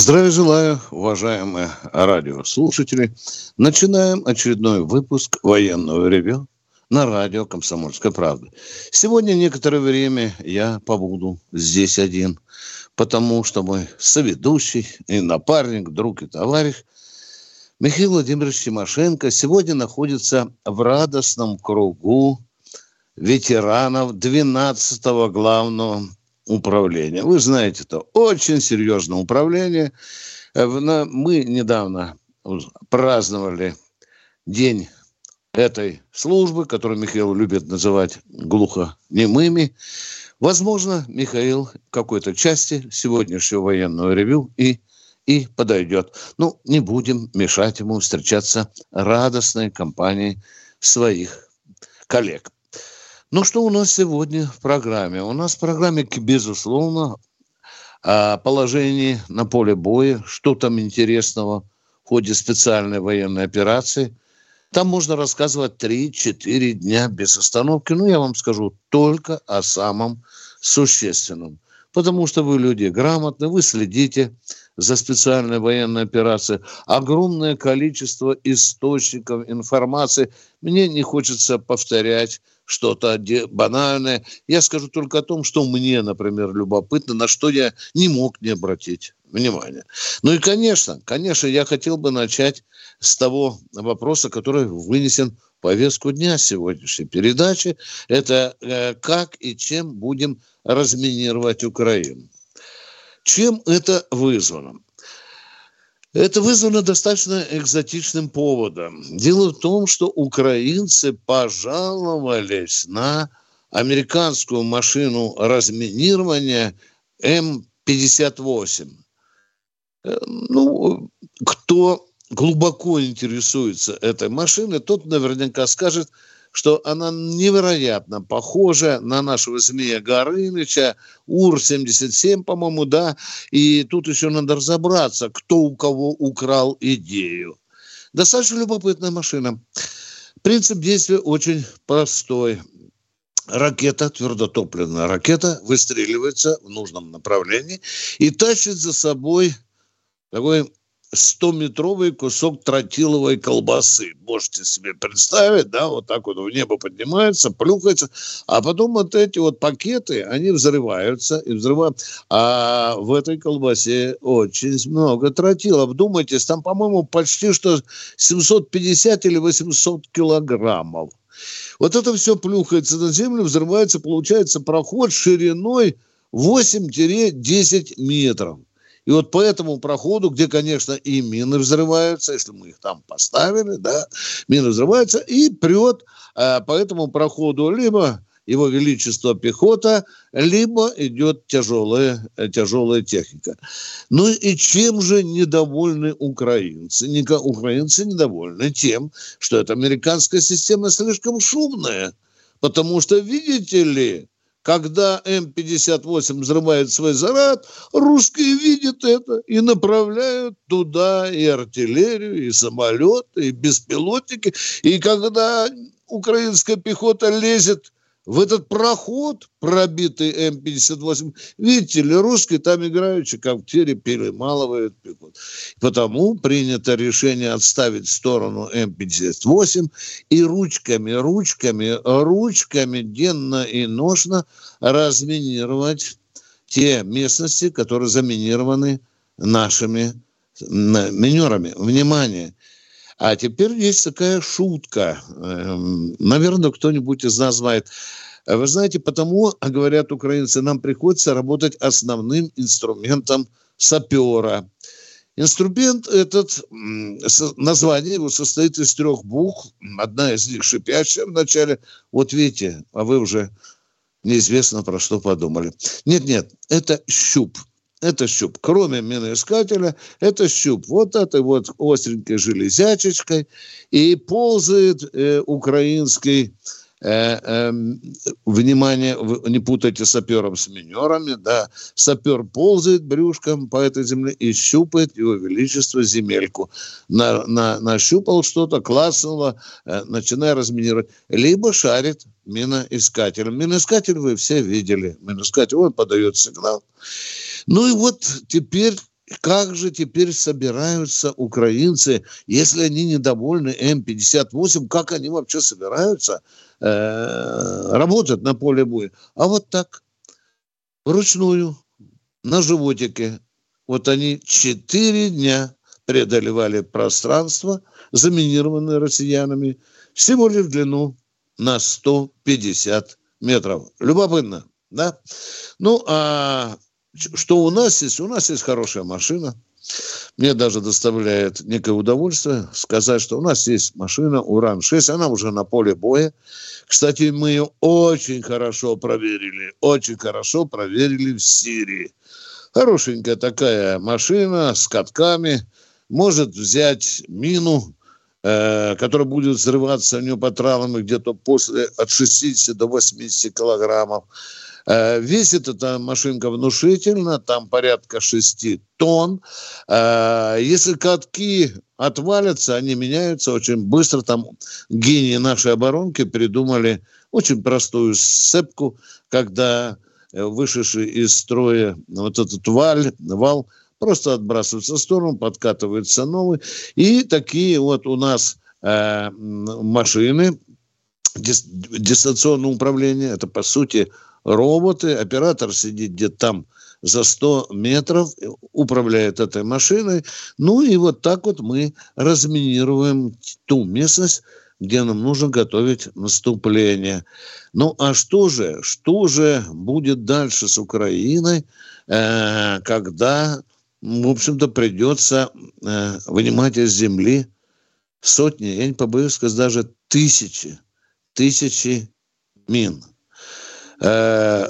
Здравия желаю, уважаемые радиослушатели. Начинаем очередной выпуск военного ревю на радио «Комсомольская правда». Сегодня некоторое время я побуду здесь один, потому что мой соведущий и напарник, друг и товарищ Михаил Владимирович Тимошенко сегодня находится в радостном кругу ветеранов 12-го главного управления. Вы знаете, это очень серьезное управление. Э, мы недавно праздновали день этой службы, которую Михаил любит называть глухонемыми. Возможно, Михаил в какой-то части сегодняшнего военного ревю и, и подойдет. Ну, не будем мешать ему встречаться радостной компанией своих коллег. Ну, что у нас сегодня в программе? У нас в программе, безусловно, о положении на поле боя, что там интересного в ходе специальной военной операции. Там можно рассказывать 3-4 дня без остановки. Ну, я вам скажу только о самом существенном. Потому что вы люди грамотные, вы следите за специальной военной операцией. Огромное количество источников информации. Мне не хочется повторять что-то банальное. Я скажу только о том, что мне, например, любопытно, на что я не мог не обратить внимания. Ну и, конечно, конечно, я хотел бы начать с того вопроса, который вынесен в повестку дня сегодняшней передачи. Это э, как и чем будем разминировать Украину. Чем это вызвано? Это вызвано достаточно экзотичным поводом. Дело в том, что украинцы пожаловались на американскую машину разминирования М-58. Э, ну, кто глубоко интересуется этой машиной, тот наверняка скажет – что она невероятно похожа на нашего змея Горыныча, УР-77, по-моему, да, и тут еще надо разобраться, кто у кого украл идею. Достаточно любопытная машина. Принцип действия очень простой. Ракета, твердотопливная ракета, выстреливается в нужном направлении и тащит за собой такой 100-метровый кусок тротиловой колбасы. Можете себе представить, да, вот так вот в небо поднимается, плюхается, а потом вот эти вот пакеты, они взрываются и взрывают. А в этой колбасе очень много тротила. Вдумайтесь, там, по-моему, почти что 750 или 800 килограммов. Вот это все плюхается на землю, взрывается, получается проход шириной 8-10 метров. И вот по этому проходу, где, конечно, и мины взрываются, если мы их там поставили, да, мины взрываются, и прет э, по этому проходу либо его величество пехота, либо идет тяжелая, э, тяжелая техника. Ну и чем же недовольны украинцы? Украинцы недовольны тем, что эта американская система слишком шумная. Потому что, видите ли, когда М-58 взрывает свой заряд, русские видят это и направляют туда и артиллерию, и самолеты, и беспилотники. И когда украинская пехота лезет в этот проход, пробитый М-58, видите ли, русские там играючи, тире перемалывают пехоту. Потому принято решение отставить в сторону М-58 и ручками, ручками, ручками денно и ношно разминировать те местности, которые заминированы нашими минерами. Внимание! А теперь есть такая шутка. Эм, наверное, кто-нибудь из нас знает. Вы знаете, потому, говорят украинцы, нам приходится работать основным инструментом сапера. Инструмент этот, название его состоит из трех букв. Одна из них шипящая в начале. Вот видите, а вы уже неизвестно про что подумали. Нет-нет, это щуп. Это щуп. Кроме миноискателя, это щуп вот этой вот остренькой железячечкой. И ползает э, украинский э, э, внимание, не путайте сапером с минерами, да, сапер ползает брюшком по этой земле и щупает его величество земельку. На, на, нащупал что-то, класнуло, э, начиная разминировать. Либо шарит миноискателем. Миноискатель вы все видели. Миноискатель, он подает сигнал. Ну и вот теперь как же теперь собираются украинцы, если они недовольны М-58, как они вообще собираются э, работать на поле боя? А вот так, вручную, на животике. Вот они четыре дня преодолевали пространство, заминированное россиянами, всего лишь в длину на 150 метров. Любопытно, да? Ну, а что у нас есть? У нас есть хорошая машина. Мне даже доставляет некое удовольствие сказать, что у нас есть машина Уран-6, она уже на поле боя. Кстати, мы ее очень хорошо проверили, очень хорошо проверили в Сирии. Хорошенькая такая машина с катками, может взять мину, э, которая будет взрываться у нее по травмам где-то после от 60 до 80 килограммов. Э, весит эта машинка внушительно, там порядка 6 тонн. Э, если катки отвалятся, они меняются очень быстро. Там гении нашей оборонки придумали очень простую сцепку, когда э, вышедший из строя вот этот валь, вал просто отбрасывается в сторону, подкатывается новый. И такие вот у нас машины дистанционного управления, это по сути роботы, оператор сидит где-то там за 100 метров, управляет этой машиной. Ну и вот так вот мы разминируем ту местность, где нам нужно готовить наступление. Ну а что же, что же будет дальше с Украиной, э, когда, в общем-то, придется э, вынимать из земли сотни, я не побоюсь сказать, даже тысячи, тысячи мин. Э,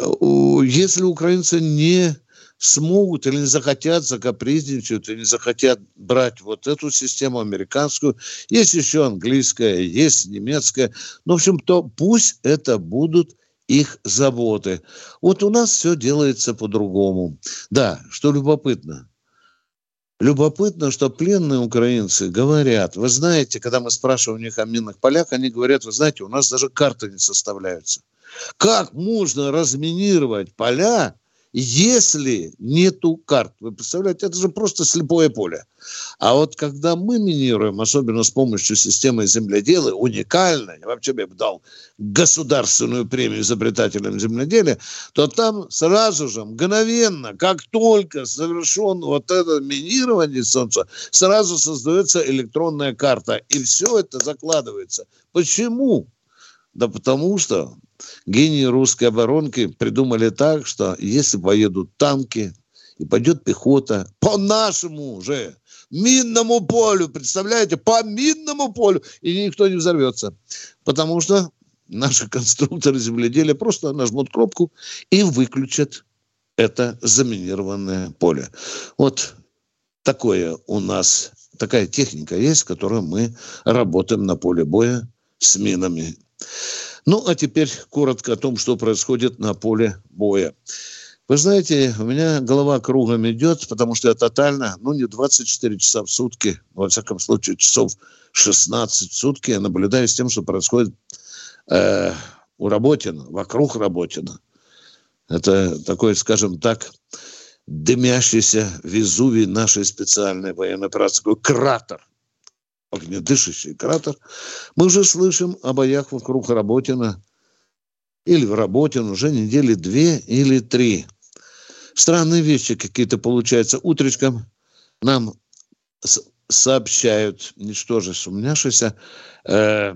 если украинцы не смогут или не захотят закапризничать, или не захотят брать вот эту систему американскую, есть еще английская, есть немецкая, ну, в общем, то пусть это будут их заботы. Вот у нас все делается по-другому. Да, что любопытно. Любопытно, что пленные украинцы говорят, вы знаете, когда мы спрашиваем у них о минных полях, они говорят, вы знаете, у нас даже карты не составляются. Как можно разминировать поля, если нету карт? Вы представляете, это же просто слепое поле. А вот когда мы минируем, особенно с помощью системы земледела, уникальной, вообще я бы дал государственную премию изобретателям земледелия, то там сразу же, мгновенно, как только совершен вот это минирование Солнца, сразу создается электронная карта. И все это закладывается. Почему? Да потому что гении русской оборонки придумали так, что если поедут танки и пойдет пехота по нашему же минному полю, представляете, по минному полю, и никто не взорвется. Потому что наши конструкторы земледелия просто нажмут кнопку и выключат это заминированное поле. Вот такое у нас, такая техника есть, с которой мы работаем на поле боя с минами. Ну, а теперь коротко о том, что происходит на поле боя. Вы знаете, у меня голова кругом идет, потому что я тотально, ну, не 24 часа в сутки, во всяком случае, часов 16 в сутки я наблюдаю с тем, что происходит э, у Работина, вокруг Работина. Это такой, скажем так, дымящийся Везувий нашей специальной военной операции, такой кратер огнедышащий кратер, мы уже слышим о боях вокруг Работина или в Работин уже недели две или три. Странные вещи какие-то получаются. Утречком нам сообщают, ничтоже сумняшися, э,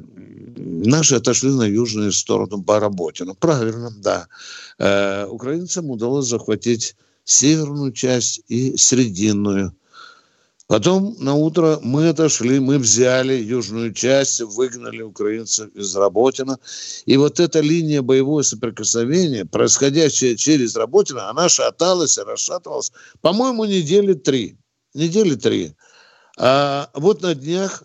наши отошли на южную сторону Баработина. Правильно, да. Э, украинцам удалось захватить северную часть и срединную Потом на утро мы отошли, мы взяли южную часть, выгнали украинцев из Работина. И вот эта линия боевого соприкосновения, происходящая через Работина, она шаталась расшатывалась, по-моему, недели три. Недели три. А вот на днях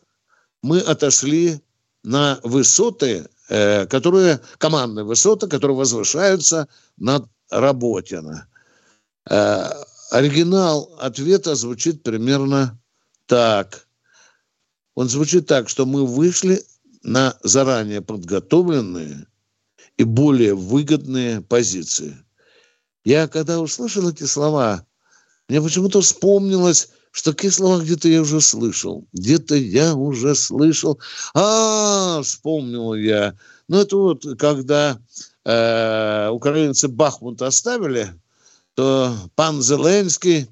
мы отошли на высоты, э, которые, командные высоты, которые возвышаются над Работино. Оригинал ответа звучит примерно так. Он звучит так, что мы вышли на заранее подготовленные и более выгодные позиции. Я когда услышал эти слова, мне почему-то вспомнилось, что такие слова где-то я уже слышал. Где-то я уже слышал. А, вспомнил я. Ну, это вот когда э, украинцы Бахмут оставили, то пан Зеленский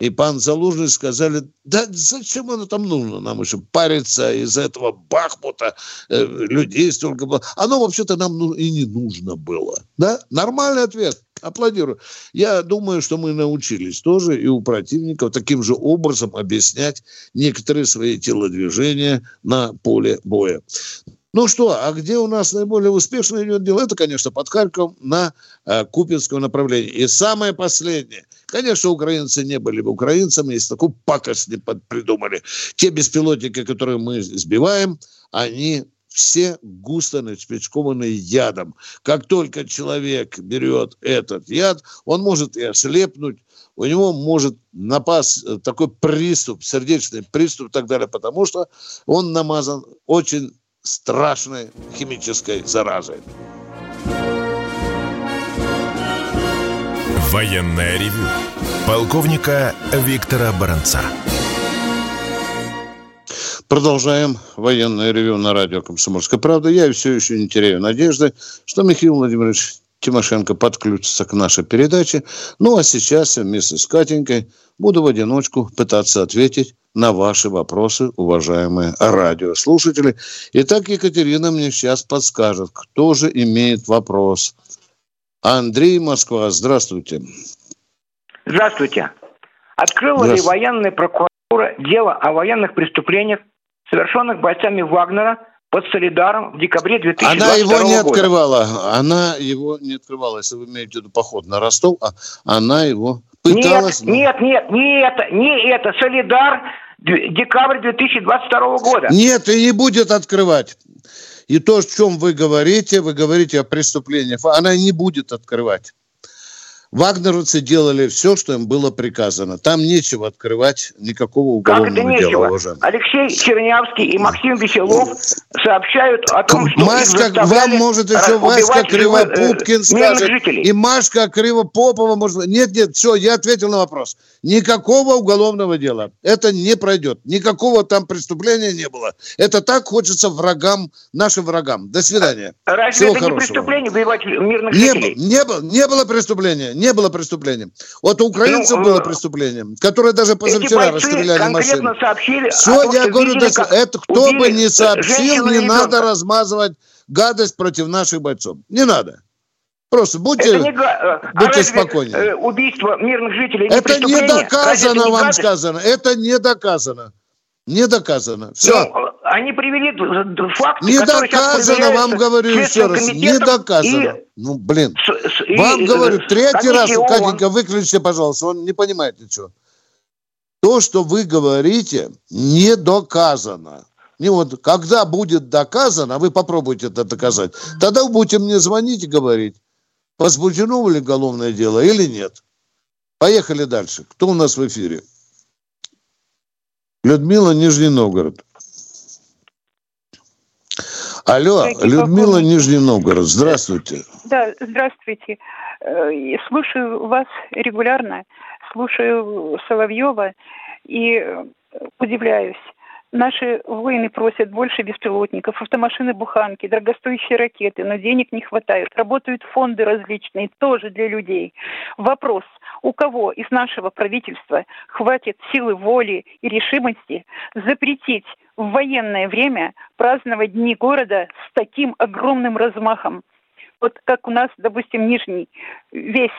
и пан Залужный сказали, да зачем оно там нужно нам еще париться из этого Бахмута, э, людей столько было. Оно вообще-то нам ну, и не нужно было. Да? Нормальный ответ. Аплодирую. Я думаю, что мы научились тоже и у противников таким же образом объяснять некоторые свои телодвижения на поле боя. Ну что, а где у нас наиболее успешно идет дело? Это, конечно, под Харьковом на э, Купинском направлении. И самое последнее. Конечно, украинцы не были бы украинцами, если такую пакость не придумали. Те беспилотники, которые мы сбиваем, они все густо нашпичкованы ядом. Как только человек берет этот яд, он может и ослепнуть, у него может напасть э, такой приступ, сердечный приступ и так далее, потому что он намазан очень страшной химической заразой. Военная ревю. Полковника Виктора Баранца. Продолжаем военное ревю на радио «Комсомольская правда». Я все еще не теряю надежды, что Михаил Владимирович Тимошенко подключится к нашей передаче. Ну, а сейчас вместе с Катенькой буду в одиночку пытаться ответить на ваши вопросы, уважаемые радиослушатели. Итак, Екатерина мне сейчас подскажет, кто же имеет вопрос. Андрей Москва, здравствуйте. Здравствуйте. Открыла ли военная прокуратура дело о военных преступлениях, совершенных бойцами Вагнера под Солидаром в декабре 2022 года? Она его не года? открывала. Она его не открывала, если вы имеете в виду поход на Ростов, а она его пыталась... Нет, нет, нет, не это, не это. Солидар, декабрь 2022 года. Нет, и не будет открывать. И то, о чем вы говорите, вы говорите о преступлениях, она не будет открывать. Вагнеровцы делали все, что им было приказано. Там нечего открывать никакого уголовного как это нечего? дела, уважаемый. Алексей Чернявский и Максим Веселов сообщают о том, что Машка, вам может еще Васька Кривопупкин э, скажет. Жителей. И Машка Кривопопова может... Нет, нет, все, я ответил на вопрос. Никакого уголовного дела. Это не пройдет. Никакого там преступления не было. Это так хочется врагам, нашим врагам. До свидания. Разве Всего это хорошего. не преступление воевать мирных не жителей? Было, не, было, не было преступления не было преступлением. Вот у украинцев ну, было э, преступлением, которое даже позавчера расстреляли машину. Сообщили Все, я говорю, да, это кто бы не сообщил, не надо размазывать гадость против наших бойцов. Не надо. Просто будьте, не, э, будьте а спокойны. Э, убийство мирных жителей не Это не доказано, это не вам гадость? сказано. Это не доказано. Не доказано. Все. Ну, они привели факты, Не доказано, вам говорю еще раз. Не доказано. И, ну, блин. С, и, вам говорю, третий раз, ООН. Катенька, выключите, пожалуйста, он не понимает ничего. То, что вы говорите, не доказано. Не вот, когда будет доказано, вы попробуйте это доказать, тогда вы будете мне звонить и говорить, возбуждено ли уголовное дело или нет. Поехали дальше. Кто у нас в эфире? Людмила, Нижний Новгород. Алло, Людмила, Нижний Новгород. Здравствуйте. Да, здравствуйте. Э, слушаю вас регулярно, слушаю Соловьева и э, удивляюсь. Наши воины просят больше беспилотников, автомашины-буханки, дорогостоящие ракеты, но денег не хватает. Работают фонды различные, тоже для людей. Вопрос, у кого из нашего правительства хватит силы воли и решимости запретить в военное время праздновать Дни города с таким огромным размахом? Вот как у нас, допустим, Нижний, весь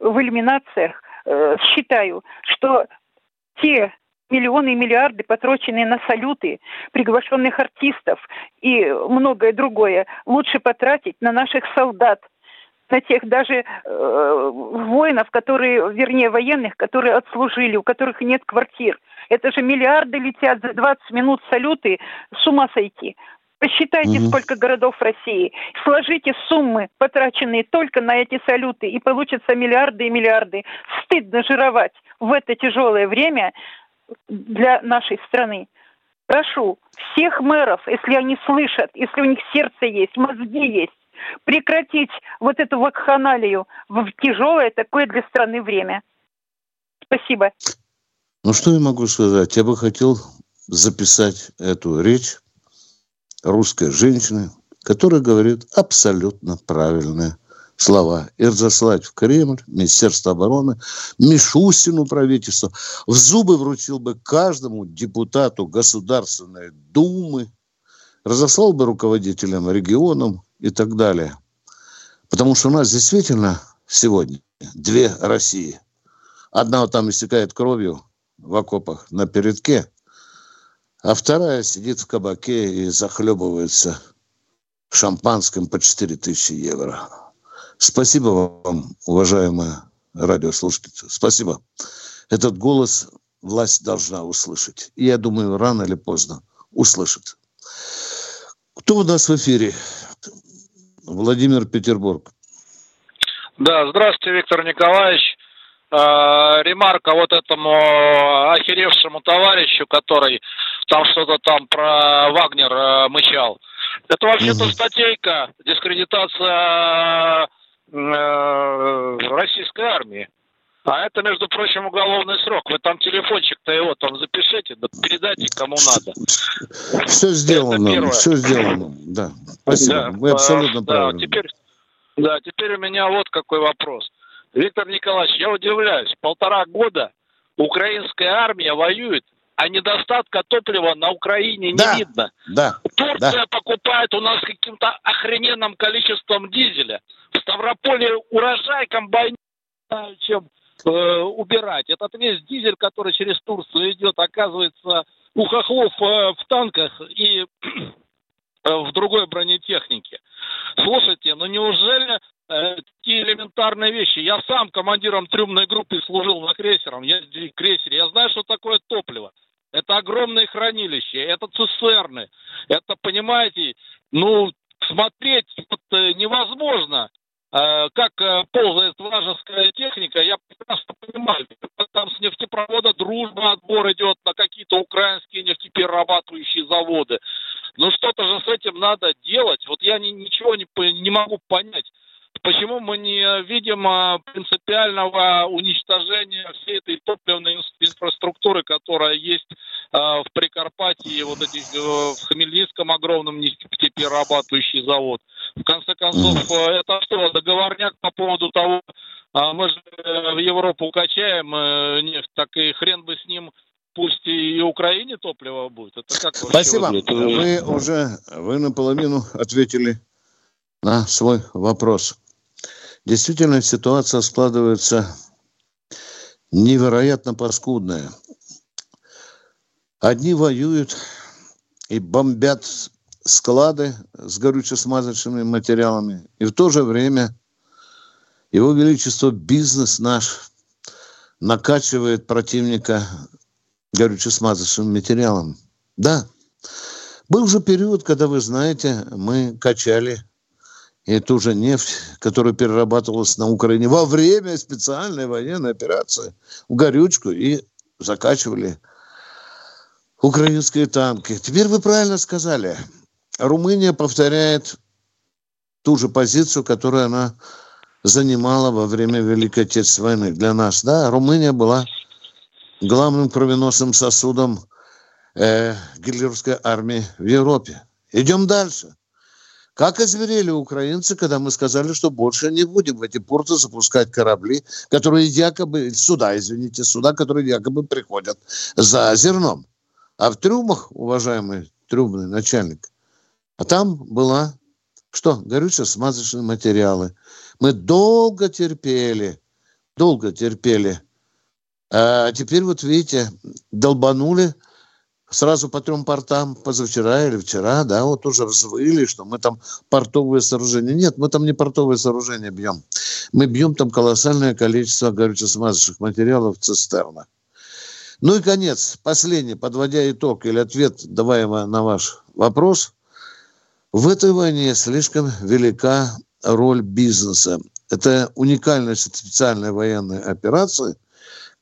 в иллюминациях, э, считаю, что те миллионы и миллиарды, потраченные на салюты, приглашенных артистов и многое другое, лучше потратить на наших солдат, на тех даже э, воинов, которые, вернее, военных, которые отслужили, у которых нет квартир. Это же миллиарды летят за 20 минут салюты, с ума сойти. Посчитайте, угу. сколько городов в России. Сложите суммы, потраченные только на эти салюты, и получатся миллиарды и миллиарды. Стыдно жировать в это тяжелое время для нашей страны. Прошу всех мэров, если они слышат, если у них сердце есть, мозги есть, прекратить вот эту вакханалию в тяжелое такое для страны время. Спасибо. Ну, что я могу сказать? Я бы хотел записать эту речь русской женщины, которая говорит абсолютно правильные слова. И разослать в Кремль, Министерство обороны, Мишустину правительство. В зубы вручил бы каждому депутату Государственной Думы, разослал бы руководителям регионам и так далее. Потому что у нас действительно сегодня две России. Одна вот там истекает кровью в окопах на передке, а вторая сидит в кабаке и захлебывается шампанским по 4000 евро. Спасибо вам, уважаемая радиослушательница. Спасибо. Этот голос власть должна услышать. И я думаю, рано или поздно услышит. Кто у нас в эфире? Владимир Петербург. Да, здравствуйте, Виктор Николаевич. Э, ремарка вот этому охеревшему товарищу, который там что-то там про Вагнер э, мычал. Это вообще-то угу. статейка, дискредитация э, российской армии. А это, между прочим, уголовный срок. Вы там телефончик-то его там запишите, да передайте кому надо. Все сделано, все сделано. Да, спасибо. Да, Вы абсолютно да, правильны. Теперь, да, теперь у меня вот какой вопрос. Виктор Николаевич, я удивляюсь. Полтора года украинская армия воюет, а недостатка топлива на Украине да, не видно. Да, Турция да. покупает у нас каким-то охрененным количеством дизеля. В Ставрополе урожай комбайн чем э, убирать. Этот весь дизель, который через Турцию идет, оказывается у хохлов э, в танках и э, в другой бронетехнике. Слушайте, ну неужели такие элементарные вещи? Я сам командиром трюмной группы служил на крейсером, я крейсере, я знаю, что такое топливо. Это огромные хранилища, это цистерны, это, понимаете, ну, смотреть вот, невозможно. Э, как э, ползает вражеская техника, я прекрасно понимаю. Там с нефтепровода дружба, отбор идет на какие-то украинские нефтеперерабатывающие заводы. Но что-то же с этим надо делать. Вот я ни, ничего не, не могу понять. Почему мы не видим а, принципиального уничтожения всей этой топливной инфраструктуры, которая есть в Прикарпатии, вот этих, э, в Хмельницком огромном нефтеперерабатывающий завод? В конце концов, э, это что, договорняк по поводу того, а мы же э, в Европу качаем нефть, так и хрен бы с ним пусть и Украине топливо будет. Это как Спасибо. Выглядит? Вы уже вы наполовину ответили на свой вопрос. Действительно, ситуация складывается невероятно паскудная. Одни воюют и бомбят склады с горюче-смазочными материалами, и в то же время его величество бизнес наш накачивает противника горюче-смазочным материалом. Да, был же период, когда, вы знаете, мы качали и ту же нефть, которая перерабатывалась на Украине во время специальной военной операции в горючку и закачивали украинские танки. Теперь вы правильно сказали. Румыния повторяет ту же позицию, которую она занимала во время Великой Отечественной войны для нас. Да, Румыния была главным кровеносным сосудом э, гитлеровской армии в Европе. Идем дальше. Как озверели украинцы, когда мы сказали, что больше не будем в эти порты запускать корабли, которые якобы, суда, извините, суда, которые якобы приходят за зерном. А в трюмах, уважаемый трюмный начальник, а там была, что, горюче-смазочные материалы. Мы долго терпели, долго терпели А теперь вот видите, долбанули сразу по трем портам позавчера или вчера, да, вот уже взвыли, что мы там портовые сооружения. Нет, мы там не портовые сооружения бьем. Мы бьем там колоссальное количество горюче-смазочных материалов в цистернах. Ну и конец, последний, подводя итог или ответ, давая на ваш вопрос. В этой войне слишком велика роль бизнеса. Это уникальность специальной военной операции,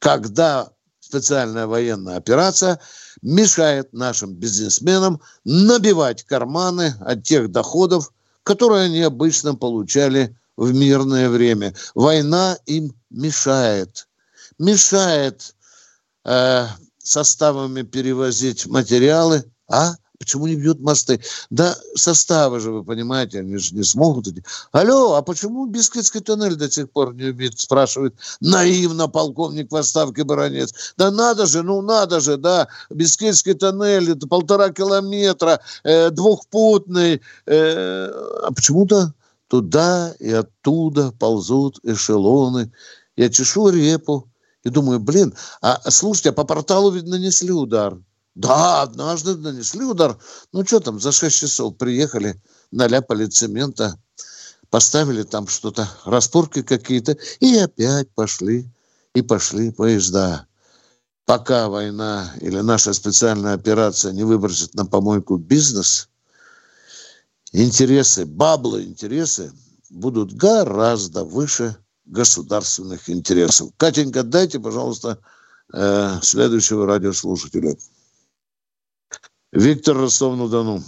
когда специальная военная операция мешает нашим бизнесменам набивать карманы от тех доходов, которые они обычно получали в мирное время. Война им мешает. Мешает э, составами перевозить материалы, а Почему не бьют мосты? Да составы же, вы понимаете, они же не смогут. Алло, а почему Бисквитский туннель до сих пор не убит? Спрашивает наивно полковник в отставке Баранец. Да надо же, ну надо же, да. Бисквитский туннель, это полтора километра, э, двухпутный. Э, а почему-то туда и оттуда ползут эшелоны. Я чешу репу и думаю, блин, а слушайте, а по порталу, ведь нанесли удар. Да, однажды нанесли удар. Ну, что там, за 6 часов приехали, наляпали цемента, поставили там что-то, распорки какие-то, и опять пошли, и пошли поезда. Пока война или наша специальная операция не выбросит на помойку бизнес, интересы, баблы интересы будут гораздо выше государственных интересов. Катенька, дайте, пожалуйста, э, следующего радиослушателя. Виктор Ростов-на-Дону.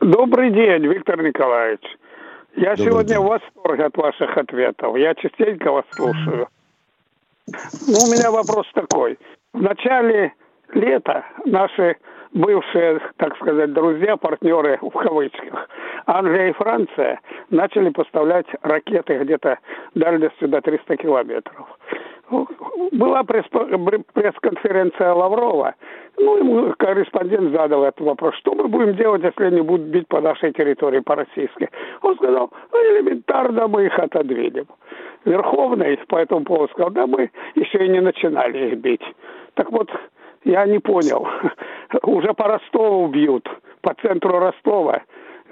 Добрый день, Виктор Николаевич. Я Добрый сегодня день. в восторге от ваших ответов. Я частенько вас слушаю. Ну, у меня вопрос такой. В начале лета наши бывшие, так сказать, друзья, партнеры в кавычках, Англия и Франция начали поставлять ракеты где-то дальностью до 300 километров. Была пресс-конференция Лаврова, ну, ему корреспондент задал этот вопрос, что мы будем делать, если они будут бить по нашей территории, по-российски. Он сказал, ну, элементарно мы их отодвинем. Верховный по этому поводу сказал, да мы еще и не начинали их бить. Так вот, я не понял, уже по Ростову бьют, по центру Ростова.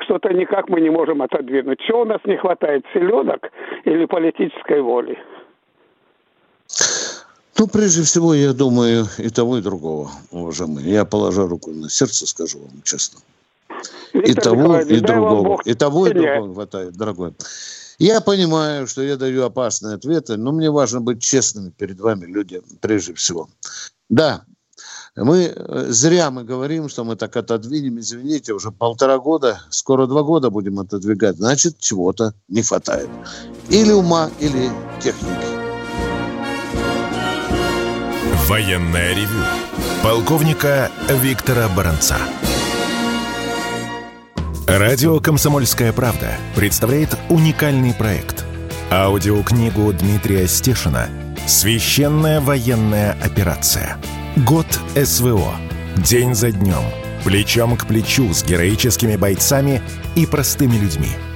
Что-то никак мы не можем отодвинуть. Чего у нас не хватает, селедок или политической воли? Ну, прежде всего, я думаю, и того, и другого, уважаемые. Я положа руку на сердце, скажу вам честно. Виктор и того, и другого. И того, и другого хватает, дорогой. Я понимаю, что я даю опасные ответы, но мне важно быть честными перед вами, люди, прежде всего. Да, мы э, зря мы говорим, что мы так отодвинем, извините, уже полтора года, скоро два года будем отодвигать, значит, чего-то не хватает. Или ума, или техники. Военное ревю полковника Виктора Баранца. Радио «Комсомольская правда» представляет уникальный проект. Аудиокнигу Дмитрия Стешина «Священная военная операция. Год СВО. День за днем. Плечом к плечу с героическими бойцами и простыми людьми –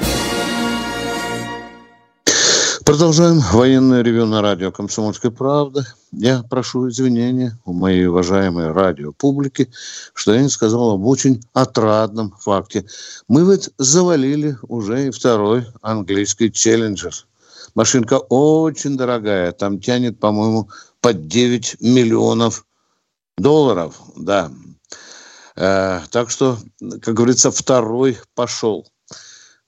Продолжаем военное ревю на радио «Комсомольская правда». Я прошу извинения у моей уважаемой радиопублики, что я не сказал об очень отрадном факте. Мы ведь завалили уже и второй английский челленджер. Машинка очень дорогая, там тянет, по-моему, под 9 миллионов долларов, да. Э, так что, как говорится, второй пошел.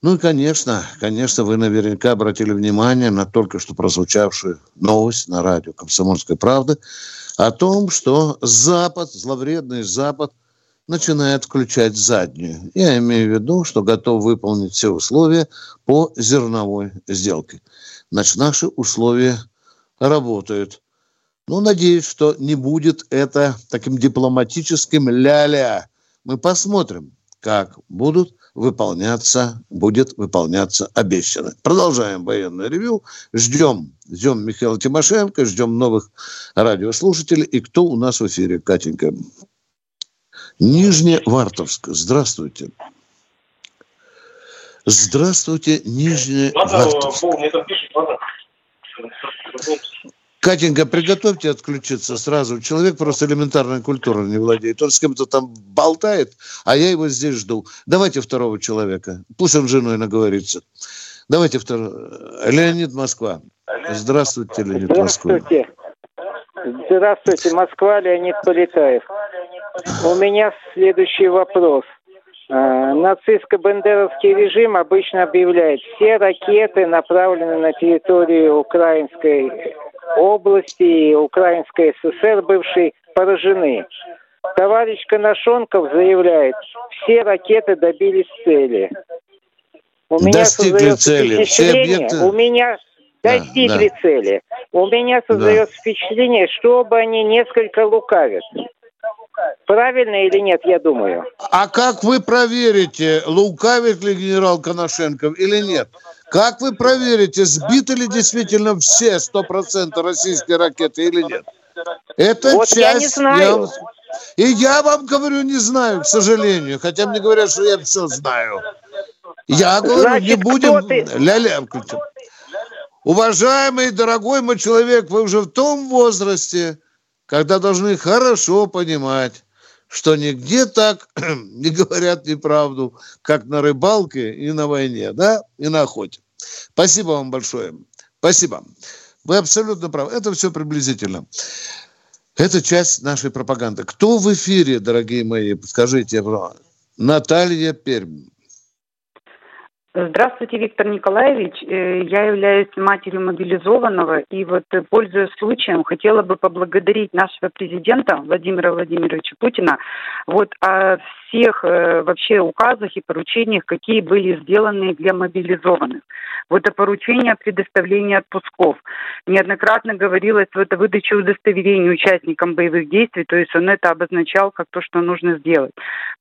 Ну и, конечно, конечно, вы наверняка обратили внимание на только что прозвучавшую новость на радио «Комсомольская правда» о том, что Запад, зловредный Запад, начинает включать заднюю. Я имею в виду, что готов выполнить все условия по зерновой сделке. Значит, наши условия работают. Ну, надеюсь, что не будет это таким дипломатическим ля-ля. Мы посмотрим, как будут выполняться, будет выполняться обещанное. Продолжаем военное ревю. Ждем, ждем Михаила Тимошенко, ждем новых радиослушателей. И кто у нас в эфире, Катенька? Нижневартовск. Здравствуйте. Здравствуйте, Нижневартовск. Катенька, приготовьте отключиться сразу. Человек просто элементарной культурой не владеет. Он с кем-то там болтает, а я его здесь жду. Давайте второго человека. Пусть он женой наговорится. Давайте второго. Леонид Москва. Здравствуйте, Леонид Москва. Здравствуйте. Здравствуйте, Москва, Леонид Полетаев. У меня следующий вопрос. А, нацистско-бандеровский режим обычно объявляет, все ракеты направлены на территорию Украинской области и Украинской ССР бывшей поражены. Товарищ Коношенков заявляет, все ракеты добились цели. У меня Достигли цели. Все объекты... У меня достигли да, да. цели. У меня создается да. впечатление, что оба они несколько лукавят. Правильно или нет, я думаю. А как вы проверите, лукавит ли генерал Коношенков или нет? Как вы проверите, сбиты ли действительно все 100% российские ракеты или нет? Это вот часть... Я не знаю. Я... И я вам говорю, не знаю, к сожалению. Хотя мне говорят, что я все знаю. Я говорю, Значит, не будем... Ля-ля. Уважаемый, дорогой мой человек, вы уже в том возрасте, когда должны хорошо понимать, что нигде так не говорят неправду, как на рыбалке и на войне, да, и на охоте. Спасибо вам большое. Спасибо. Вы абсолютно правы. Это все приблизительно. Это часть нашей пропаганды. Кто в эфире, дорогие мои? Скажите, Наталья Пермь. Здравствуйте, Виктор Николаевич. Э, я являюсь матерью мобилизованного, и вот, э, пользуясь случаем, хотела бы поблагодарить нашего президента Владимира Владимировича Путина вот о всех э, вообще указах и поручениях, какие были сделаны для мобилизованных. Вот о поручении о предоставлении отпусков. Неоднократно говорилось вот о выдаче удостоверений участникам боевых действий, то есть он это обозначал как то, что нужно сделать.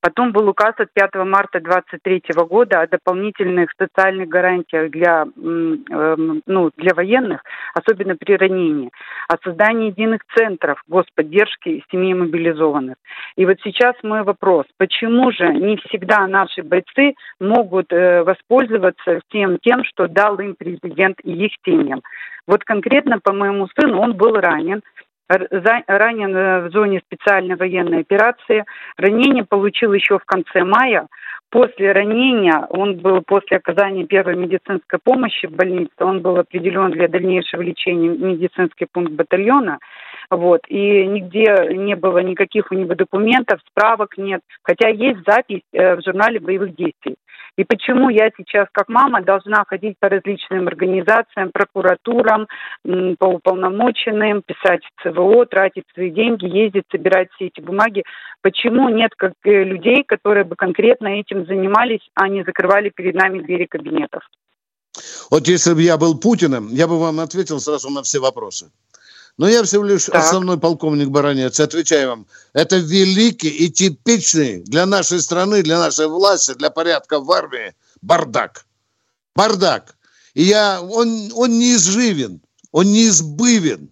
Потом был указ от 5 марта 2023 года о дополнительных социальных гарантиях для, эм, ну, для военных, особенно при ранении, о создании единых центров господдержки семей мобилизованных. И вот сейчас мой вопрос, почему же не всегда наши бойцы могут э, воспользоваться тем, тем, что дал им президент и их семьям? Вот конкретно по моему сыну он был ранен, ранен э, в зоне специальной военной операции. Ранение получил еще в конце мая. После ранения, он был после оказания первой медицинской помощи в больнице, он был определен для дальнейшего лечения в медицинский пункт батальона. Вот, и нигде не было никаких у него документов, справок нет, хотя есть запись э, в журнале боевых действий. И почему я сейчас, как мама, должна ходить по различным организациям, прокуратурам, по уполномоченным, писать ЦВО, тратить свои деньги, ездить, собирать все эти бумаги? Почему нет как, э, людей, которые бы конкретно этим занимались, а не закрывали перед нами двери кабинетов? Вот если бы я был Путиным, я бы вам ответил сразу на все вопросы. Но я всего лишь так. основной полковник Баранец. Отвечаю вам, это великий и типичный для нашей страны, для нашей власти, для порядка в армии бардак. Бардак. И я, он, он неизживен, он неизбывен,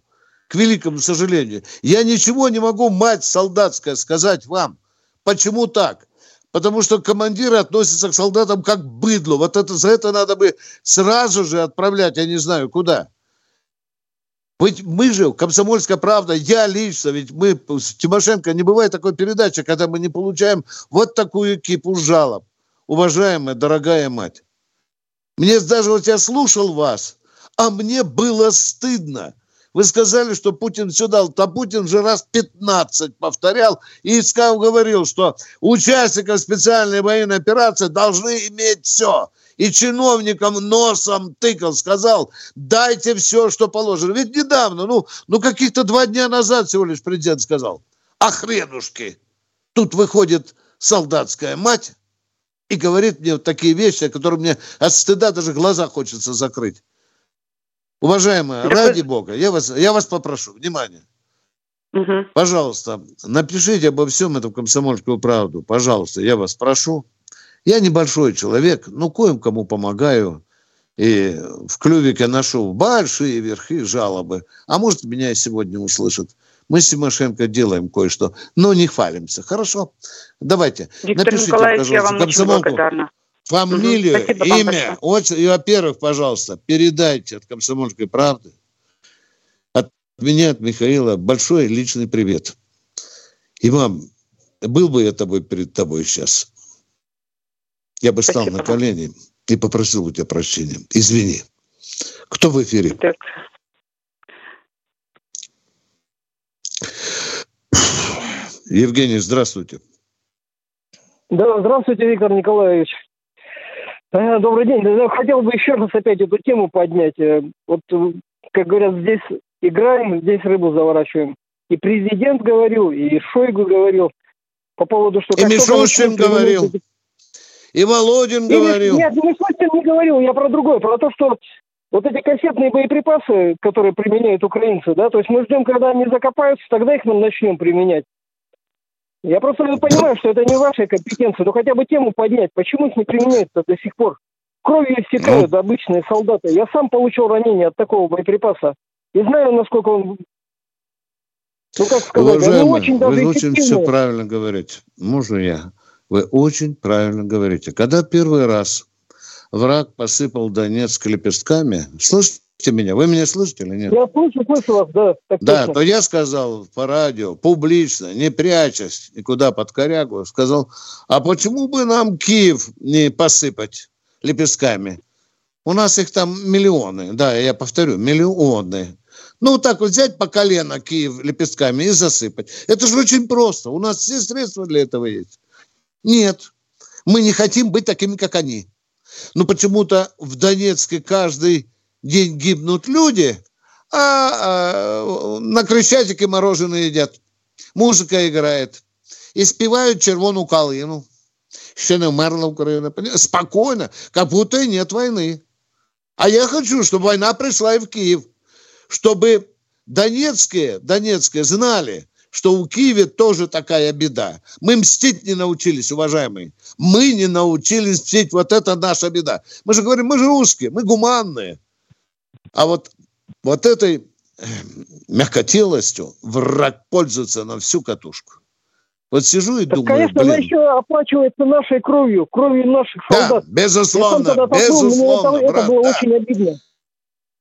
к великому сожалению. Я ничего не могу, мать солдатская, сказать вам. Почему так? Потому что командиры относятся к солдатам как к быдлу. Вот это, за это надо бы сразу же отправлять, я не знаю, куда. Ведь мы же, Комсомольская правда, я лично, ведь мы, Тимошенко, не бывает такой передачи, когда мы не получаем вот такую кипу жалоб. Уважаемая, дорогая мать, мне даже вот я слушал вас, а мне было стыдно. Вы сказали, что Путин все дал. А Путин же раз 15 повторял и сказал, говорил, что участников специальной военной операции должны иметь все и чиновникам носом тыкал, сказал, дайте все, что положено. Ведь недавно, ну, ну каких-то два дня назад всего лишь президент сказал, а хренушки. Тут выходит солдатская мать и говорит мне вот такие вещи, о которых мне от стыда даже глаза хочется закрыть. Уважаемая, ради бога, я вас, я вас попрошу, внимание. Угу. Пожалуйста, напишите обо всем этом комсомольскую правду. Пожалуйста, я вас прошу. Я небольшой человек, но коим кому помогаю. И в клювике ношу большие верхи жалобы. А может, меня сегодня услышат. Мы с Тимошенко делаем кое-что, но не хвалимся. Хорошо? Давайте. Виктор Напишите, Николаевич, я вам очень благодарна. Фамилию, угу. Спасибо имя. Вот, и, во-первых, пожалуйста, передайте от «Комсомольской правды» от меня, от Михаила, большой личный привет. И вам, был бы я тобой перед тобой сейчас, я бы Спасибо. стал на колени и попросил у тебя прощения. Извини. Кто в эфире? Так. Евгений, здравствуйте. Да, здравствуйте, Виктор Николаевич. Э, добрый день. Хотел бы еще раз опять эту тему поднять. Э, вот, э, как говорят, здесь играем, здесь рыбу заворачиваем. И президент говорил, и Шойгу говорил по поводу, что... И Мишустин говорил. И Володин говорил. Нет, Мишустин не говорил, я про другое, про то, что вот эти кассетные боеприпасы, которые применяют украинцы, да, то есть мы ждем, когда они закопаются, тогда их мы начнем применять. Я просто понимаю, что это не ваша компетенция, но хотя бы тему поднять. Почему их не применяют-то до сих пор? Кровью истекают ну. обычные солдаты. Я сам получил ранение от такого боеприпаса. И знаю, насколько он... Ну, как сказать, Уважаемый, очень даже вы очень все правильно говорите. Можно я? Вы очень правильно говорите. Когда первый раз враг посыпал Донецк лепестками, слышите меня? Вы меня слышите или нет? Я слышу, слышу вас, да. да, точно. то я сказал по радио, публично, не прячась никуда под корягу, сказал, а почему бы нам Киев не посыпать лепестками? У нас их там миллионы, да, я повторю, миллионы. Ну, так вот взять по колено Киев лепестками и засыпать. Это же очень просто. У нас все средства для этого есть. Нет, мы не хотим быть такими, как они. Но почему-то в Донецке каждый день гибнут люди, а, а на Крещатике мороженое едят. Музыка играет. И спевают червону калину. Ще не вмерла Украина. Спокойно, как будто и нет войны. А я хочу, чтобы война пришла и в Киев. Чтобы донецкие, донецкие знали, что у Киева тоже такая беда. Мы мстить не научились, уважаемые. Мы не научились мстить. Вот это наша беда. Мы же говорим, мы же русские, мы гуманные. А вот, вот этой э, мягкотелостью враг пользуется на всю катушку. Вот сижу и так, думаю, конечно, блин. она еще оплачивается нашей кровью, кровью наших солдат. Да, безусловно, безусловно, это, брат, это было да. очень обидно.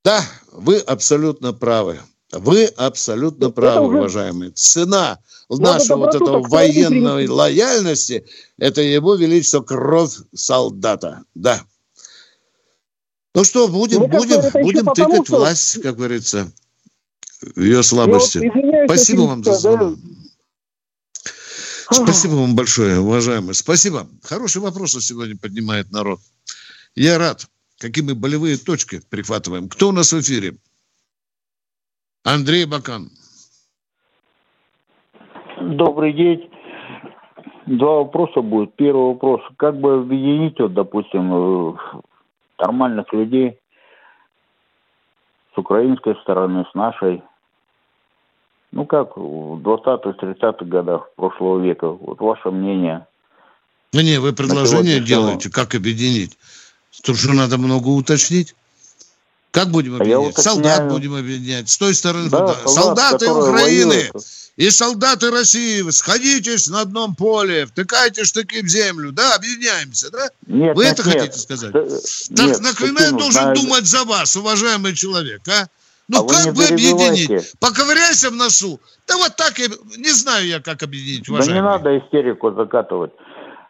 Да, вы абсолютно правы. Вы абсолютно это правы, уже... уважаемые. Цена Но нашего вот этого военной лояльности – это его величество кровь солдата. Да. Ну что, будем, Мне будем, кажется, будем тыкать потому, что... власть, как говорится, в ее слабости. Вот, Спасибо вам за звонок. Да? Спасибо вам большое, уважаемые. Спасибо. Хорошие вопросы сегодня поднимает народ. Я рад. Какие мы болевые точки прихватываем. Кто у нас в эфире? Андрей Бакан. Добрый день. Два вопроса будет. Первый вопрос. Как бы объединить, вот, допустим, э, нормальных людей с украинской стороны, с нашей. Ну, как в 20-х, 30-х годах прошлого века. Вот ваше мнение. Ну, не, вы предложение делаете, как объединить. Тут же надо много уточнить. Как будем объединять? А Солдат будем объединять. С той стороны. Да, солдат, Солдаты Украины воюют. и солдаты России. Сходитесь на одном поле, втыкайте штыки в землю. Да, объединяемся, да? Нет, Вы нет, это нет. хотите сказать? Да, так нет, нахрена я должен на... думать за вас, уважаемый человек, а? Ну, а как бы объединить? Поковыряйся в носу. Да вот так, я, не знаю я, как объединить, уважаемый. Да не надо истерику закатывать.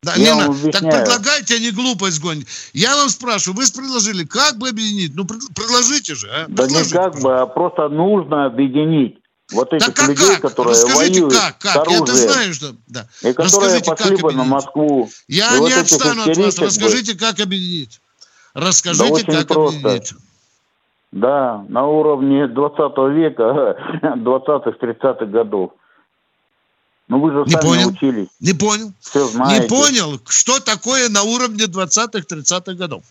Да, я не на... Так предлагайте, а не глупость гонить. Я вам спрашиваю, вы предложили, как бы объединить? Ну, предложите же, а? Да предложите, не как бы, а просто нужно объединить. Вот этих так, людей, как? которые Расскажите, воюют как, как? Я это знаю, что... Да. И которые Расскажите, пошли как бы на Москву. Я не вот отстану от вас. Расскажите, как объединить. Расскажите, да как просто. объединить. Да, на уровне 20 века, 20-х, 30-х годов. Ну вы же не сами понял. учились. Не понял. Все знаете. Не понял, что такое на уровне 20-х, 30-х годов.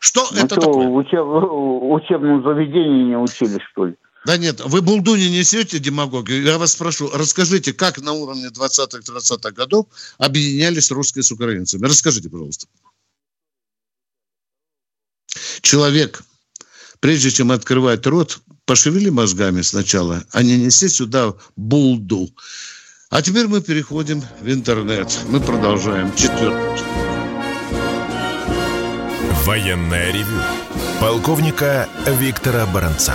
Что ну это что, такое? Учеб... учебном заведении не учились, что ли? Да нет, вы булду не несете демагогию. Я вас спрошу, расскажите, как на уровне 20-30-х годов объединялись русские с украинцами? Расскажите, пожалуйста. Человек, прежде чем открывать рот, пошевели мозгами сначала, а не неси сюда булду. А теперь мы переходим в интернет. Мы продолжаем. Четвертый. Военная ревю. Полковника Виктора Баранца.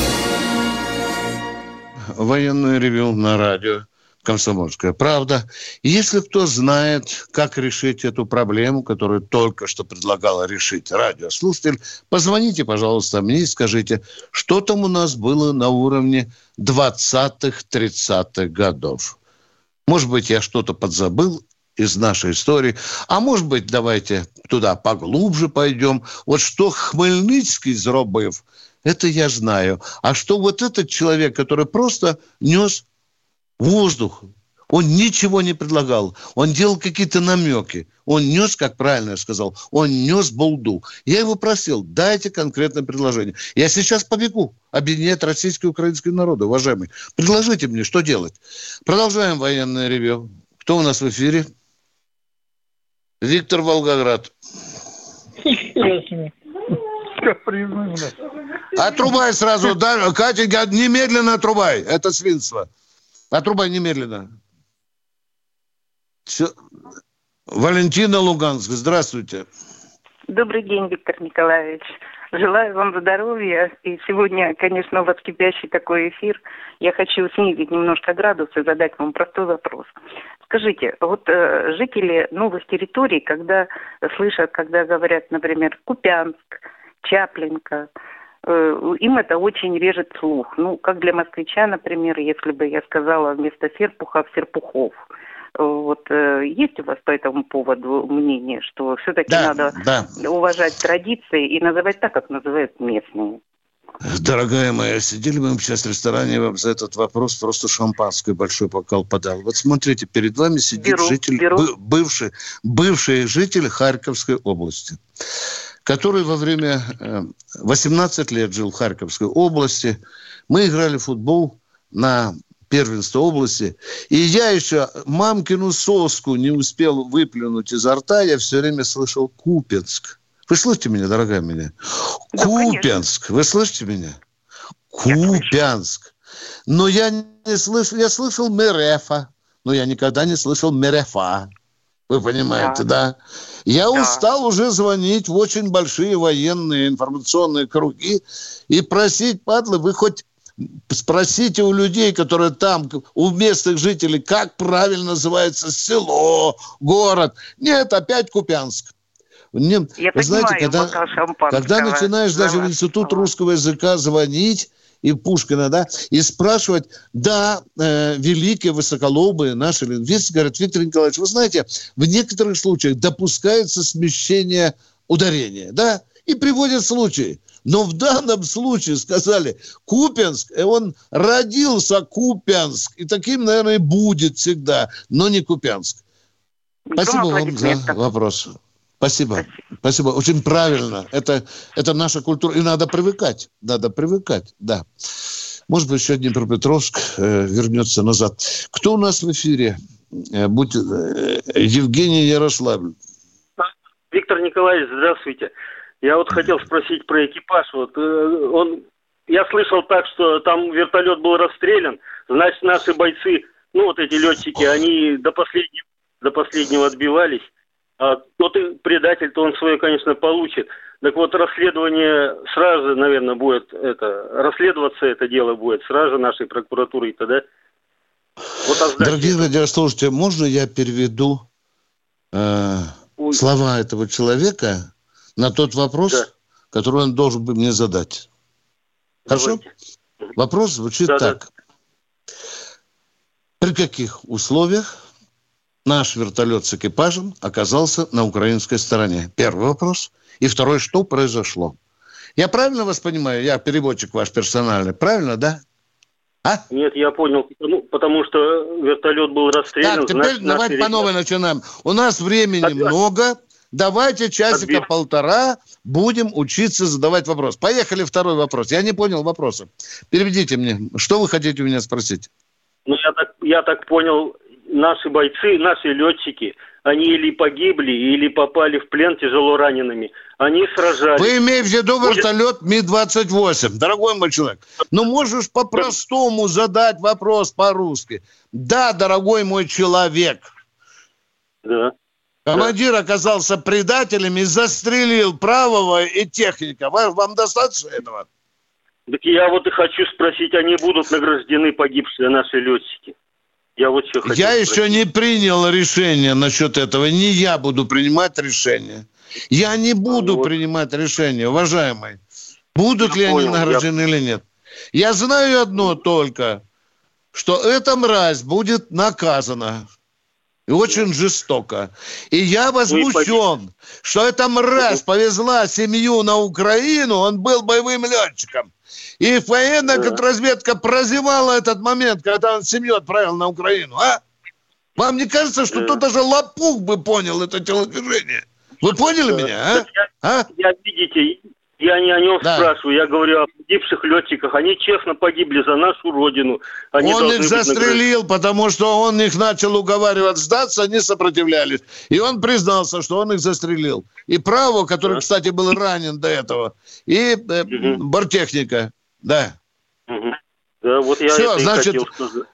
военное ревю на радио «Комсомольская правда». Если кто знает, как решить эту проблему, которую только что предлагала решить радиослушатель, позвоните, пожалуйста, мне и скажите, что там у нас было на уровне 20-х, 30-х годов. Может быть, я что-то подзабыл из нашей истории. А может быть, давайте туда поглубже пойдем. Вот что Хмельницкий зробив – это я знаю. А что вот этот человек, который просто нес воздух, он ничего не предлагал. Он делал какие-то намеки. Он нес, как правильно я сказал, он нес болду. Я его просил, дайте конкретное предложение. Я сейчас побегу объединять российские и украинские народы, уважаемые. Предложите мне, что делать. Продолжаем военное ревю. Кто у нас в эфире? Виктор Волгоград. Отрубай сразу, да, Катя, немедленно отрубай. Это свинство. Отрубай немедленно. Все. Валентина Луганск, здравствуйте. Добрый день, Виктор Николаевич. Желаю вам здоровья. И сегодня, конечно, у вас кипящий такой эфир. Я хочу снизить немножко градус и задать вам простой вопрос. Скажите, вот э, жители новых территорий, когда слышат, когда говорят, например, Купянск, Чаплинка, э, им это очень режет слух. Ну, как для москвича, например, если бы я сказала вместо Серпухов Серпухов. Вот э, есть у вас по этому поводу мнение, что все-таки да, надо да. уважать традиции и называть так, как называют местные? Дорогая моя, сидели мы сейчас в ресторане, я вам за этот вопрос просто шампанское большой бокал подал. Вот смотрите, перед вами сидит беру, житель, беру. Бывший, бывший житель Харьковской области который во время 18 э, лет жил в Харьковской области. Мы играли в футбол на первенство области. И я еще мамкину соску не успел выплюнуть изо рта, я все время слышал Купенск. Вы слышите меня, дорогая меня? Да. Конечно. Вы слышите меня? Купянск. Но я не слышал, я слышал Мерефа, но я никогда не слышал Мерефа. Вы понимаете, да? да? Я да. устал уже звонить в очень большие военные информационные круги и просить, падлы, вы хоть спросите у людей, которые там, у местных жителей, как правильно называется село, город. Нет, опять Купянск. Не, Я вы знаете, когда, когда начинаешь даже в Институт русского языка звонить, и Пушкина, да, и спрашивать, да, э, великие, высоколобые наши лингвисты говорят, Виктор Николаевич, вы знаете, в некоторых случаях допускается смещение ударения, да, и приводят случаи. Но в данном случае сказали Купенск, и он родился Купянск, и таким, наверное, будет всегда, но не Купянск. Спасибо вам за вопрос. Спасибо. Спасибо. Очень правильно. Это, это наша культура. И надо привыкать. Надо привыкать, да. Может быть, еще Днепропетровск э, вернется назад. Кто у нас в эфире? Э, будь, э, Евгений Ярославль. Виктор Николаевич, здравствуйте. Я вот хотел спросить про экипаж. Вот э, он, я слышал так, что там вертолет был расстрелян. Значит, наши бойцы, ну вот эти летчики, они до последнего, до последнего отбивались. А тот предатель-то он свое, конечно, получит. Так вот, расследование сразу же, наверное, будет это, расследоваться это дело будет сразу же нашей прокуратурой тогда. Вот, а Дорогие радиослушатели, можно я переведу э, слова этого человека на тот вопрос, да. который он должен бы мне задать? Хорошо? Давайте. Вопрос звучит да, так. Да. При каких условиях наш вертолет с экипажем оказался на украинской стороне? Первый вопрос. И второй, что произошло? Я правильно вас понимаю? Я переводчик ваш персональный. Правильно, да? А? Нет, я понял. Ну, потому что вертолет был расстрелян. Так, теперь значит, давайте по новой начинаем. У нас времени Опять. много. Давайте часика Отбить. полтора будем учиться задавать вопрос. Поехали второй вопрос. Я не понял вопроса. Переведите мне. Что вы хотите у меня спросить? Ну, я так, я так понял, наши бойцы, наши летчики, они или погибли, или попали в плен тяжело ранеными. Они сражались. Вы имеете в виду вертолет Ми-28, дорогой мой человек. Ну, можешь по-простому задать вопрос по-русски. Да, дорогой мой человек. Да. Командир оказался предателем и застрелил правого и техника. Вам достаточно этого? Так я вот и хочу спросить, они будут награждены погибшие наши летчики? Я вот что хочу Я спросить. еще не принял решение насчет этого. Не я буду принимать решение. Я не буду вот. принимать решение, уважаемый. Будут я ли понял, они награждены я... или нет. Я знаю одно только, что эта мразь будет наказана. И очень жестоко. И я возмущен, что эта мразь повезла семью на Украину, он был боевым летчиком. И военная да. контрразведка прозевала этот момент, когда он семью отправил на Украину, а? Вам не кажется, что да. тут даже лопух бы понял это телодвижение? Вы поняли да. меня, а? Я, а? я, видите, я не о нем да. спрашиваю, я говорю о погибших летчиках. Они честно погибли за нашу родину. Они он их застрелил, потому что он их начал уговаривать сдаться, они сопротивлялись. И он признался, что он их застрелил. И Право, который, да. кстати, был ранен до этого, и э, угу. бортехника. Да. Угу. Да, вот я Все, это значит, хотел сказать.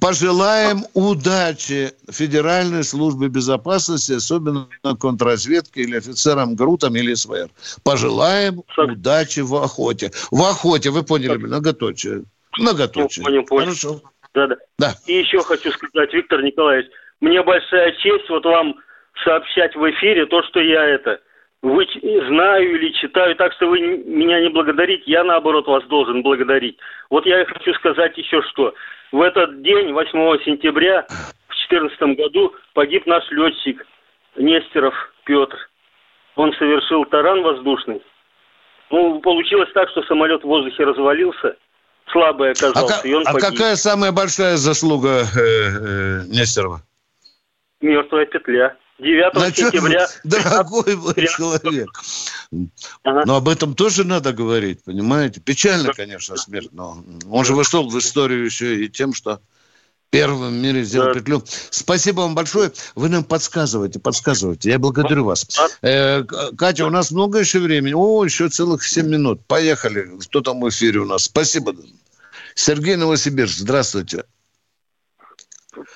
Пожелаем удачи Федеральной службе безопасности, особенно контрразведке или офицерам ГРУ там, или СВР. Пожелаем Шаг. удачи в охоте. В охоте, вы поняли, Шаг. многоточие. Многоточие. Понял, понял. Хорошо. Да, да. да. И еще хочу сказать, Виктор Николаевич, мне большая честь вот вам сообщать в эфире то, что я это вы знаю или читаю, так что вы меня не благодарите, я наоборот вас должен благодарить. Вот я хочу сказать еще что. В этот день, 8 сентября в 2014 году, погиб наш летчик Нестеров Петр. Он совершил таран воздушный. Ну, получилось так, что самолет в воздухе развалился, слабый оказался, а, и он а погиб. какая самая большая заслуга э, э, Нестерова? Мертвая петля. 9 На сентября. Дорогой мой человек. Ага. Но об этом тоже надо говорить, понимаете? Печально, конечно, смерть, но он же вошел в историю еще и тем, что первым в мире сделал да. петлю. Спасибо вам большое. Вы нам подсказываете, подсказываете. Я благодарю вас. Э, Катя, у нас много еще времени. О, еще целых 7 минут. Поехали. Кто там в эфире у нас? Спасибо. Сергей Новосибирск, здравствуйте.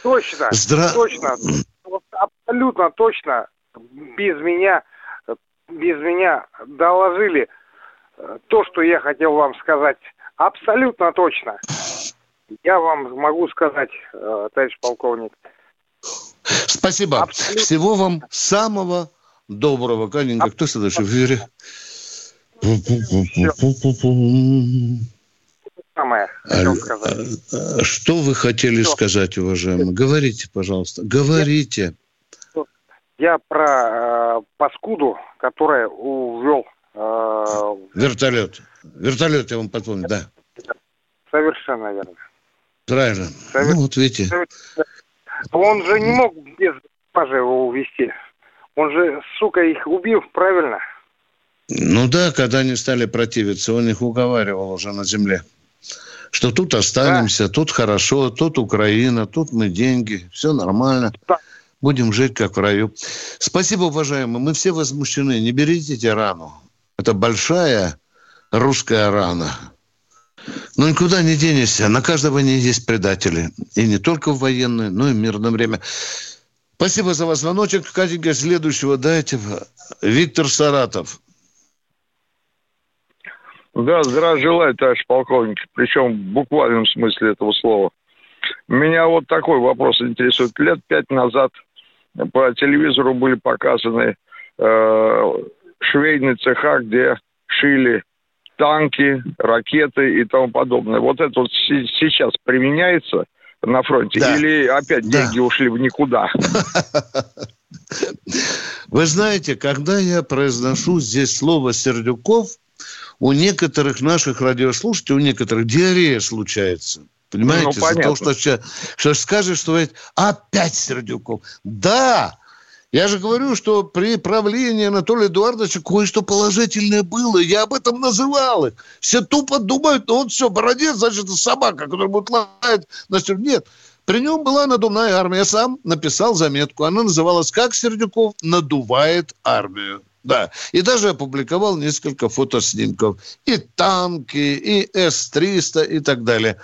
Точно, Здра... точно абсолютно точно без меня, без меня доложили э, то, что я хотел вам сказать. Абсолютно точно. Я вам могу сказать, э, товарищ полковник. Спасибо. Абсолютно. Всего вам самого доброго. Калинка, кто следующий в эфире? Самое сказать. А, что вы хотели Все. сказать, уважаемый? Говорите, пожалуйста. Говорите. Я про э, паскуду, которая увел... Э, Вертолет. Вертолет, я вам подпомню, да. Совершенно верно. Правильно. Совер... Ну, вот видите. Он же не мог без экипажа его увезти. Он же, сука, их убил, правильно? Ну да, когда они стали противиться, он их уговаривал уже на земле. Что тут останемся, да. тут хорошо, тут Украина, тут мы деньги, все нормально. Да будем жить как в раю. Спасибо, уважаемые. Мы все возмущены. Не берите рану. Это большая русская рана. Но никуда не денешься. На каждой войне есть предатели. И не только в военное, но и в мирное время. Спасибо за вас звоночек. Катенька, следующего дайте. Виктор Саратов. Да, здравия желаю, товарищ полковник. Причем в буквальном смысле этого слова. Меня вот такой вопрос интересует. Лет пять назад по телевизору были показаны э, швейные цеха, где шили танки, ракеты и тому подобное. Вот это вот сейчас применяется на фронте? Да. Или опять да. деньги ушли в никуда? Вы знаете, когда я произношу здесь слово «Сердюков», у некоторых наших радиослушателей, у некоторых диарея случается. Понимаете? Ну, понятно. За то, что, что скажешь, что опять Сердюков. Да, я же говорю, что при правлении Анатолия Эдуардовича кое-что положительное было. Я об этом называл их. Все тупо думают, ну вот все, бородец, значит, это собака, которая будет лаять. Значит, нет. При нем была надувная армия. Я сам написал заметку. Она называлась «Как Сердюков надувает армию». Да, и даже опубликовал несколько фотоснимков. И танки, и С-300 и так далее.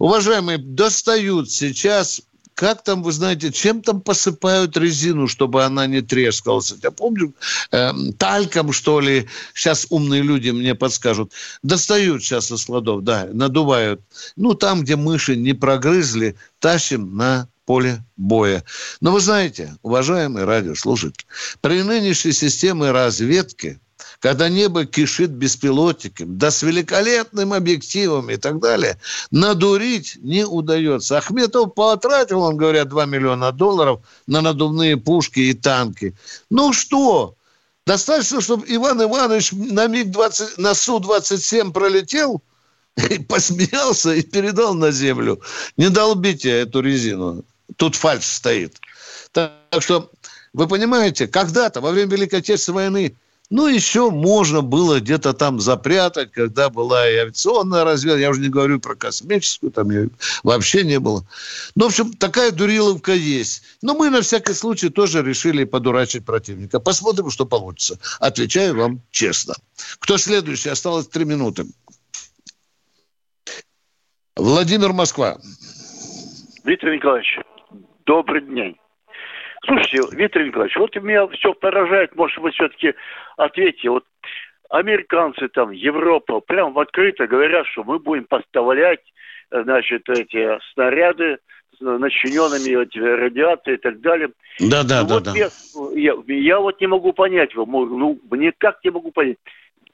Уважаемые, достают сейчас как там, вы знаете, чем там посыпают резину, чтобы она не трескалась? Я помню, э, тальком, что ли, сейчас умные люди мне подскажут. Достают сейчас из складов, да, надувают. Ну, там, где мыши не прогрызли, тащим на поле боя. Но вы знаете, уважаемые радиослушатели, при нынешней системе разведки – когда небо кишит беспилотниками, да с великолепным объективом и так далее, надурить не удается. Ахметов потратил, он говорят, 2 миллиона долларов на надувные пушки и танки. Ну что, достаточно, чтобы Иван Иванович на МиГ-20, на Су-27 пролетел, и посмеялся и передал на землю. Не долбите эту резину. Тут фальш стоит. Так что, вы понимаете, когда-то, во время Великой Отечественной войны, ну, еще можно было где-то там запрятать, когда была и авиационная разведка. Я уже не говорю про космическую, там ее вообще не было. Ну, в общем, такая дуриловка есть. Но мы на всякий случай тоже решили подурачить противника. Посмотрим, что получится. Отвечаю вам честно. Кто следующий? Осталось три минуты. Владимир Москва. Виктор Николаевич, добрый день. Слушайте, Виктор Николаевич, вот меня все поражает, может вы все-таки ответьте, вот американцы там, Европа, прям открыто говорят, что мы будем поставлять, значит, эти снаряды с начиненными эти радиацией и так далее. Да, да, ну, да, вот да. Я, я, я вот не могу понять, ну, никак не могу понять,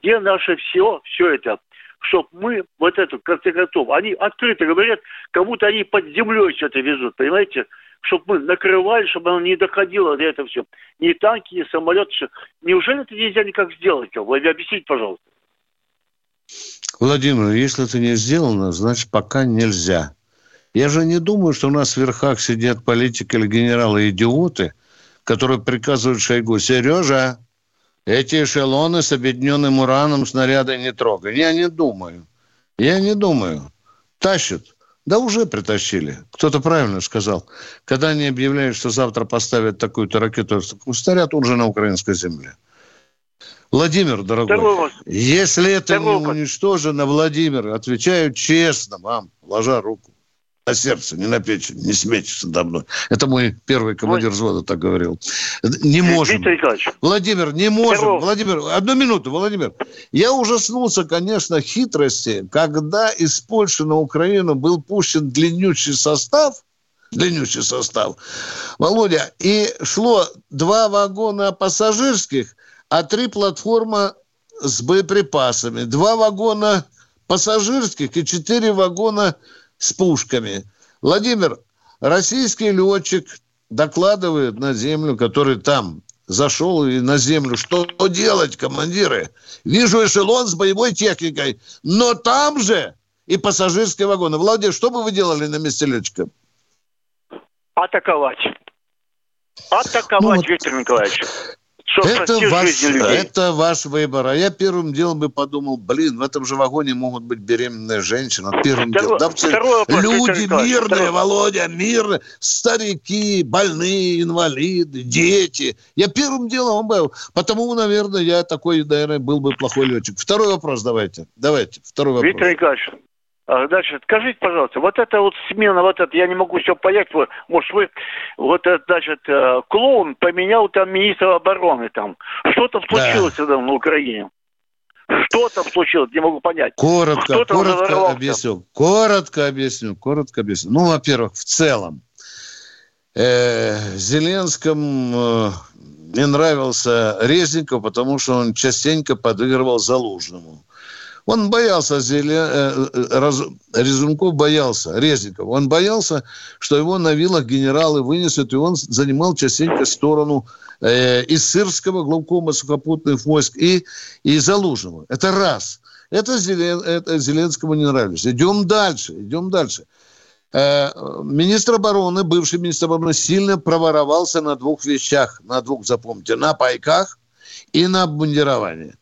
где наше все, все это, чтобы мы вот эту, в конце концов, они открыто говорят, как будто они под землей что-то везут, понимаете? Чтобы мы накрывали, чтобы оно не доходило до этого все. Ни танки, ни самолеты. Неужели это нельзя никак сделать? Вы объясните, пожалуйста. Владимир, если это не сделано, значит, пока нельзя. Я же не думаю, что у нас в верхах сидят политики или генералы-идиоты, которые приказывают Шойгу, Сережа, эти эшелоны с объединенным ураном снаряды не трогай. Я не думаю. Я не думаю. Тащат. Да уже притащили. Кто-то правильно сказал. Когда они объявляют, что завтра поставят такую-то ракету, устарят уже на украинской земле. Владимир, дорогой, Второй если это Второй не уничтожено, Владимир, отвечаю честно вам, ложа руку на сердце, не на печень, не смейтесь надо мной. Это мой первый командир взвода так говорил. Не можем. Владимир, не можем. Здорово. Владимир, одну минуту, Владимир. Я ужаснулся, конечно, хитрости, когда из Польши на Украину был пущен длиннющий состав, длиннющий состав, Володя, и шло два вагона пассажирских, а три платформа с боеприпасами. Два вагона пассажирских и четыре вагона с пушками. Владимир, российский летчик докладывает на землю, который там зашел и на землю. Что делать, командиры? Вижу эшелон с боевой техникой, но там же и пассажирские вагоны. Владимир, что бы вы делали на месте летчика? Атаковать. Атаковать, ну, вот... Виктор Николаевич это ваш, это ваш выбор. А я первым делом бы подумал, блин, в этом же вагоне могут быть беременные женщины. Первым второй, делом. Да, второй вопрос, люди мирные, второй. Володя, мирные, старики, больные, инвалиды, дети. Я первым делом был. Потому, наверное, я такой, наверное, был бы плохой летчик. Второй вопрос давайте. Давайте, второй вопрос. Виктор Николаевич, а, значит, скажите, пожалуйста, вот это вот смена, вот это, я не могу все понять, вы, может, вы, вот это, значит, э, клоун поменял там министра обороны там. Что там случилось да. там на Украине? Что там случилось? Не могу понять. Коротко, коротко объясню. Коротко объясню, коротко объясню. Ну, во-первых, в целом, э, Зеленскому э, не нравился Резников, потому что он частенько подыгрывал Залужному. Он боялся, Зеле... Раз... Резунков боялся, Резников, он боялся, что его на вилах генералы вынесут, и он занимал частенько сторону э, и Сырского, главкома сухопутных войск, и, и Залужного. Это раз. Это, Зелен... это Зеленскому не нравилось. Идем дальше, идем дальше. Э, министр обороны, бывший министр обороны, сильно проворовался на двух вещах, на двух, запомните, на пайках и на обмундировании.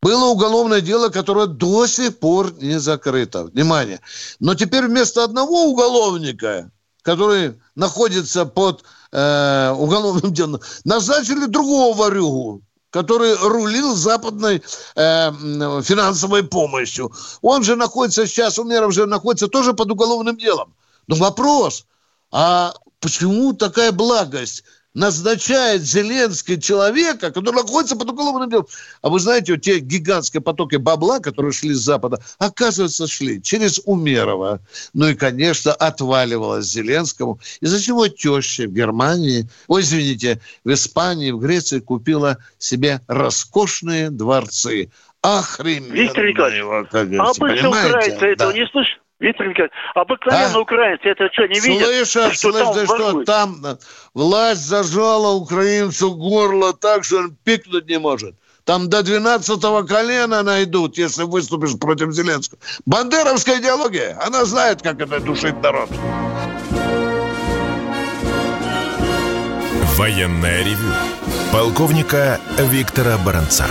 Было уголовное дело, которое до сих пор не закрыто. Внимание. Но теперь вместо одного уголовника, который находится под э, уголовным делом, назначили другого варюгу, который рулил западной э, финансовой помощью. Он же находится сейчас, Умеров же находится тоже под уголовным делом. Но вопрос, а почему такая благость? Назначает Зеленский человека, который находится под уголовным делом. А вы знаете, вот те гигантские потоки бабла, которые шли с Запада, оказывается, шли через Умерова. Ну и, конечно, отваливалось Зеленскому. И зачем его теща в Германии, ой, извините, в Испании, в Греции купила себе роскошные дворцы. Охрененно. Виктор Николаевич, а обычно украинцы этого не слышат? Виктор Николаевич, обыкновенно а? украинцы это что, не видят? Слышишь, что слышь, там что там власть зажала украинцу горло так, что он пикнуть не может. Там до 12-го колена найдут, если выступишь против Зеленского. Бандеровская идеология, она знает, как это душит народ. Военная ревю. Полковника Виктора Баранца.